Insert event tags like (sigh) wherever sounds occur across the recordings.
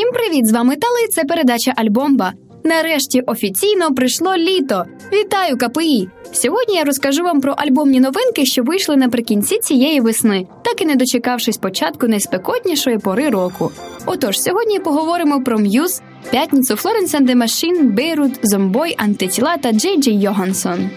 Всім привіт! З вами Тали. Це передача Альбомба. Нарешті офіційно прийшло літо. Вітаю КПІ! Сьогодні я розкажу вам про альбомні новинки, що вийшли наприкінці цієї весни, так і не дочекавшись початку найспекотнішої пори року. Отож, сьогодні поговоримо про М'юз, п'ятницю and the Machine, Бейрут, Зомбой, Антитіла та Джей Джей Йогансон.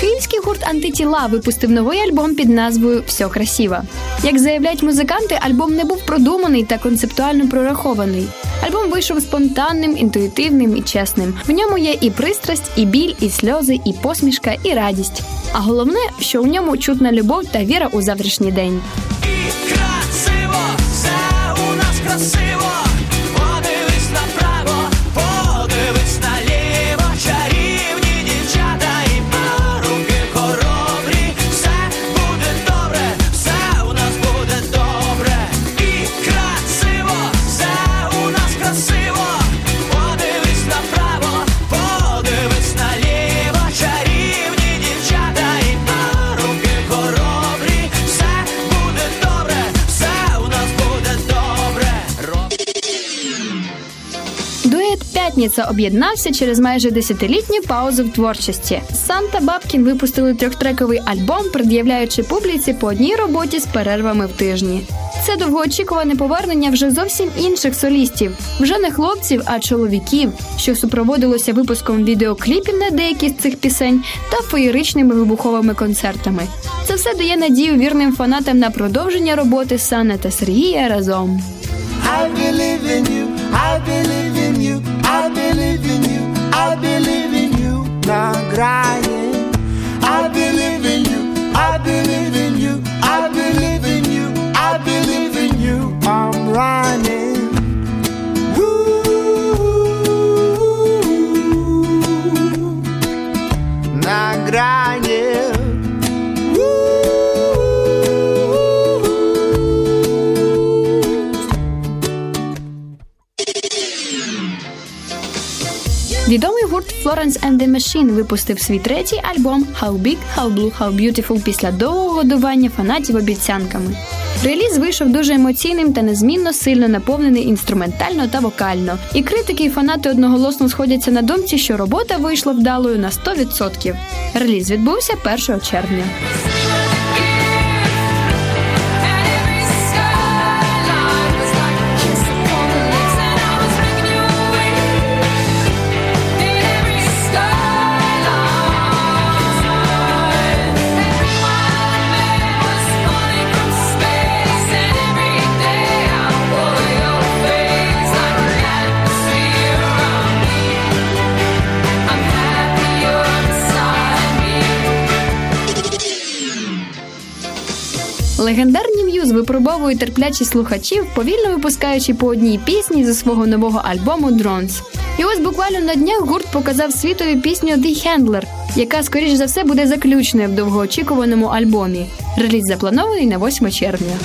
Київський гурт Антитіла випустив новий альбом під назвою Все красиво. Як заявляють музиканти, альбом не був продуманий та концептуально прорахований. Альбом вийшов спонтанним, інтуїтивним і чесним. В ньому є і пристрасть, і біль, і сльози, і посмішка, і радість. А головне, що у ньому чутна любов та віра у завтрашній день. І красиво, все у нас красиво. Дует П'ятниця об'єднався через майже десятилітню паузу в творчості. Санта Бабкін випустили трьохтрековий альбом, пред'являючи публіці по одній роботі з перервами в тижні. Це довгоочікуване повернення вже зовсім інших солістів, вже не хлопців, а чоловіків, що супроводилося випуском відеокліпів на деякі з цих пісень та феєричними вибуховими концертами. Це все дає надію вірним фанатам на продовження роботи Сана та Сергія разом. I believe in you. I believe in you. you, I believe in you, I believe in you. Not crying. I believe in you, I believe in you, I believe in you, I believe in you. I'm running. Woo. Now crying. Відомий гурт Florence and the Machine випустив свій третій альбом How Big, How Blue, How Beautiful після довгого годування фанатів обіцянками. Реліз вийшов дуже емоційним та незмінно сильно наповнений інструментально та вокально. І критики і фанати одноголосно сходяться на думці, що робота вийшла вдалою на 100%. Реліз відбувся 1 червня. Легендарні М'юз випробовують терплячість слухачів, повільно випускаючи по одній пісні зі свого нового альбому Drones. І ось буквально на днях гурт показав світові пісню The Handler, яка, скоріш за все, буде заключною в довгоочікуваному альбомі. Реліз запланований на 8 червня.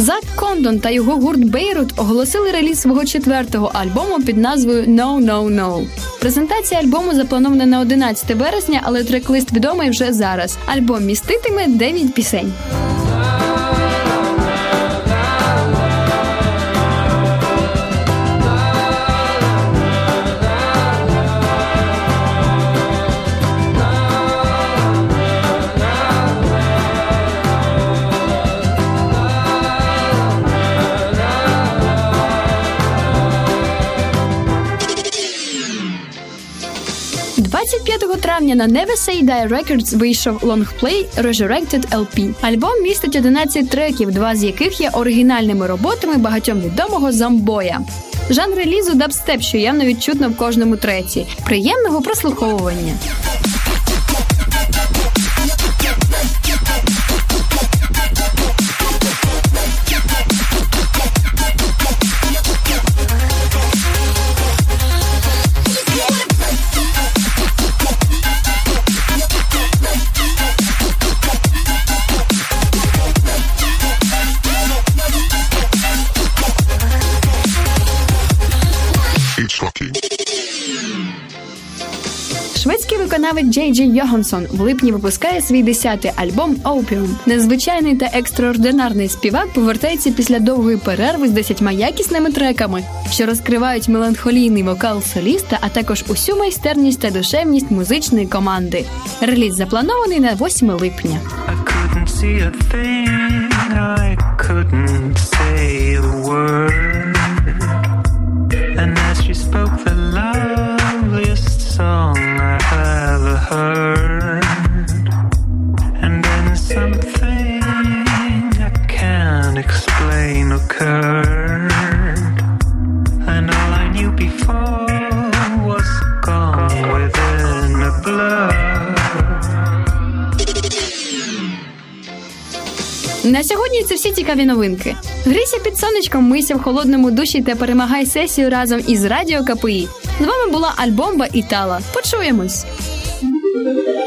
Зак Кондон та його гурт Бейрут оголосили реліз свого четвертого альбому під назвою No No No. Презентація альбому запланована на 11 вересня, але трек-лист відомий вже зараз. Альбом міститиме 9 пісень. – 25 травня на Never Die Records вийшов лонгплей Resurrected LP. Альбом містить 11 треків, два з яких є оригінальними роботами багатьом відомого Zomboy я. Жанр релізу дабстеп, що явно відчутно в кожному треці. Приємного прослуховування. Виконавець Джей Джей Йогансон в липні випускає свій десятий альбом Opium. Незвичайний та екстраординарний співак повертається після довгої перерви з десятьма якісними треками, що розкривають меланхолійний вокал соліста, а також усю майстерність та душевність музичної команди. Реліз запланований на 8 липня. And as she spoke the loveliest На сьогодні це всі цікаві новинки. Грися під сонечком, мийся в холодному душі та перемагай сесію разом із Радіо КПІ. З вами була Альбомба і Тала. Почуємось! Thank (laughs) you.